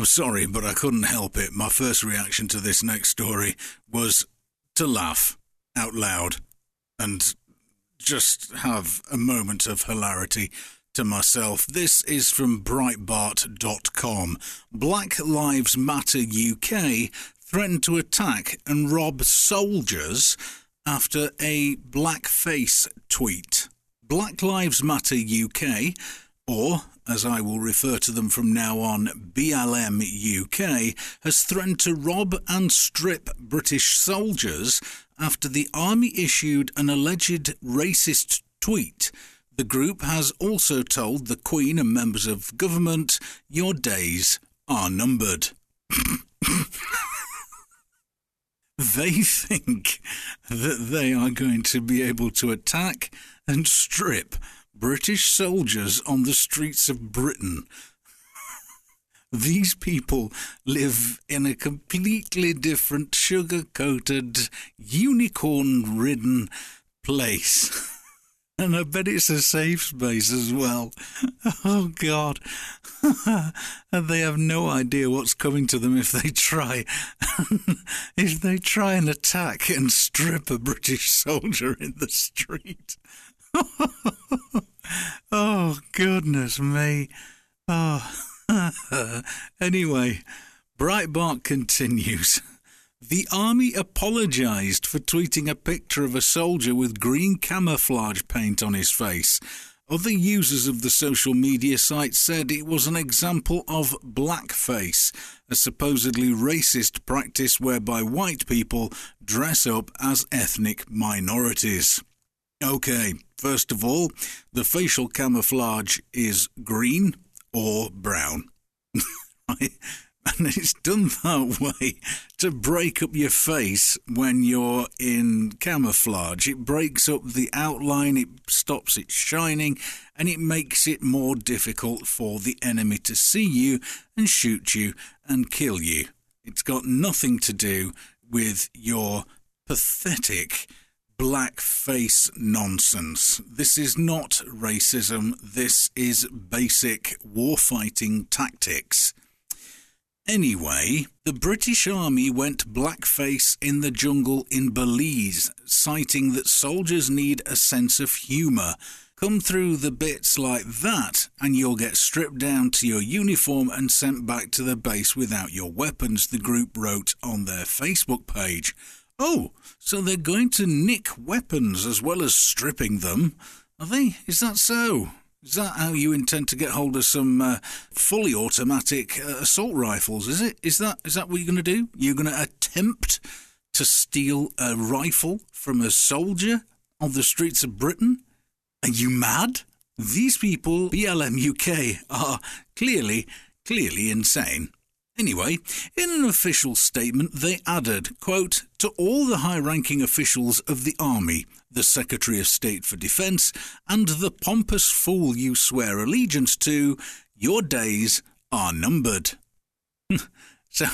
I'm sorry, but I couldn't help it. My first reaction to this next story was to laugh out loud and just have a moment of hilarity to myself. This is from Breitbart.com. Black Lives Matter UK threatened to attack and rob soldiers after a blackface tweet. Black Lives Matter UK, or as I will refer to them from now on, BLM UK, has threatened to rob and strip British soldiers after the army issued an alleged racist tweet. The group has also told the Queen and members of government, Your days are numbered. they think that they are going to be able to attack and strip British soldiers on the streets of Britain. These people live in a completely different, sugar coated, unicorn ridden place. And I bet it's a safe space as well. Oh, God. and they have no idea what's coming to them if they try. if they try and attack and strip a British soldier in the street. oh, goodness me. Oh. anyway, Breitbart continues. The army apologised for tweeting a picture of a soldier with green camouflage paint on his face. Other users of the social media site said it was an example of blackface, a supposedly racist practice whereby white people dress up as ethnic minorities. Okay, first of all, the facial camouflage is green or brown. right? and it's done that way to break up your face when you're in camouflage. It breaks up the outline, it stops it shining, and it makes it more difficult for the enemy to see you and shoot you and kill you. It's got nothing to do with your pathetic blackface nonsense. This is not racism, this is basic warfighting tactics. Anyway, the British Army went blackface in the jungle in Belize, citing that soldiers need a sense of humour. Come through the bits like that, and you'll get stripped down to your uniform and sent back to the base without your weapons, the group wrote on their Facebook page. Oh, so they're going to nick weapons as well as stripping them, are they? Is that so? Is that how you intend to get hold of some uh, fully automatic uh, assault rifles? Is it? Is that is that what you're going to do? You're going to attempt to steal a rifle from a soldier on the streets of Britain? Are you mad? These people, BLM UK, are clearly, clearly insane. Anyway, in an official statement, they added, quote, to all the high ranking officials of the Army, the Secretary of State for Defence, and the pompous fool you swear allegiance to, your days are numbered. so,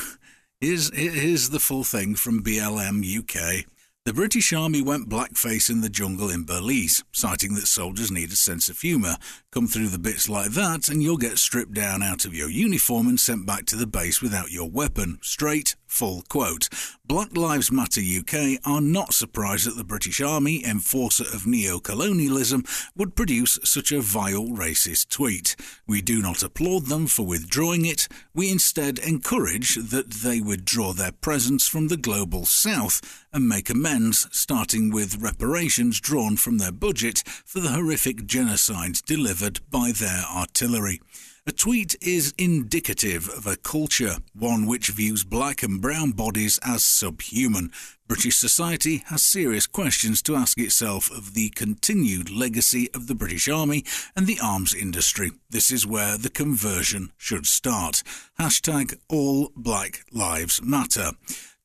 here's, here's the full thing from BLM UK. The British Army went blackface in the jungle in Belize, citing that soldiers need a sense of humour. Come through the bits like that, and you'll get stripped down out of your uniform and sent back to the base without your weapon. Straight, full quote. Black Lives Matter UK are not surprised that the British Army, enforcer of neo colonialism, would produce such a vile racist tweet. We do not applaud them for withdrawing it. We instead encourage that they withdraw their presence from the global south and make amends, starting with reparations drawn from their budget for the horrific genocides delivered by their artillery. A tweet is indicative of a culture, one which views black and brown bodies as subhuman. British society has serious questions to ask itself of the continued legacy of the British Army and the arms industry. This is where the conversion should start. Hashtag all black lives matter.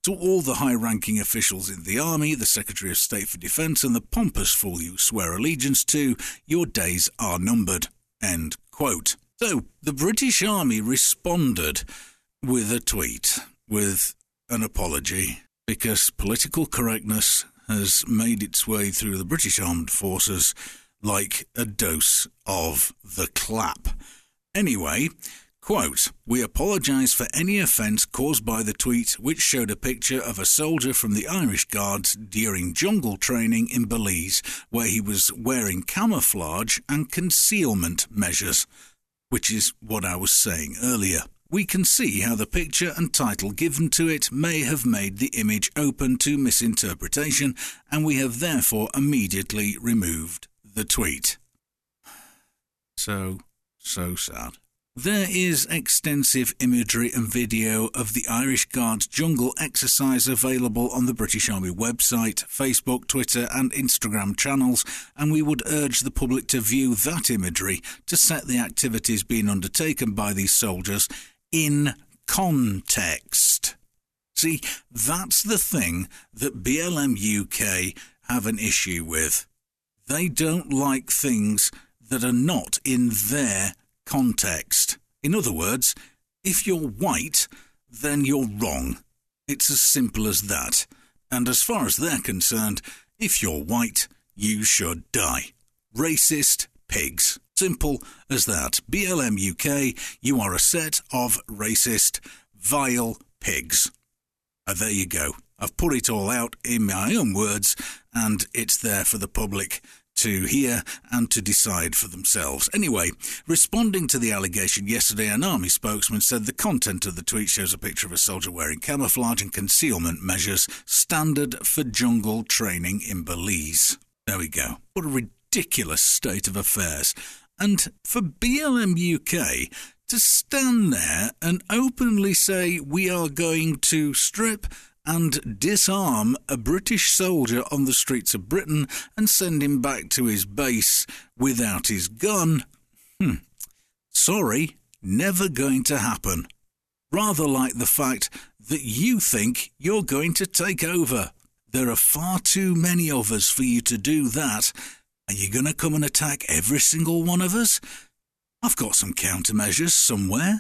To all the high ranking officials in the Army, the Secretary of State for Defence, and the pompous fool you swear allegiance to, your days are numbered. End quote. So the British Army responded with a tweet, with an apology, because political correctness has made its way through the British Armed Forces like a dose of the clap. Anyway, Quote, We apologise for any offence caused by the tweet which showed a picture of a soldier from the Irish Guards during jungle training in Belize, where he was wearing camouflage and concealment measures, which is what I was saying earlier. We can see how the picture and title given to it may have made the image open to misinterpretation, and we have therefore immediately removed the tweet. So, so sad. There is extensive imagery and video of the Irish Guards jungle exercise available on the British Army website, Facebook, Twitter, and Instagram channels, and we would urge the public to view that imagery to set the activities being undertaken by these soldiers in context. See, that's the thing that BLM UK have an issue with. They don't like things that are not in their context. In other words, if you're white, then you're wrong. It's as simple as that. And as far as they're concerned, if you're white, you should die. Racist pigs. Simple as that. BLM UK, you are a set of racist, vile pigs. And there you go. I've put it all out in my own words, and it's there for the public to hear and to decide for themselves. Anyway, responding to the allegation yesterday, an army spokesman said the content of the tweet shows a picture of a soldier wearing camouflage and concealment measures standard for jungle training in Belize. There we go. What a ridiculous state of affairs. And for BLM UK to stand there and openly say we are going to strip and disarm a British soldier on the streets of Britain and send him back to his base without his gun. Hmm. Sorry, never going to happen. Rather like the fact that you think you're going to take over. There are far too many of us for you to do that. Are you going to come and attack every single one of us? I've got some countermeasures somewhere.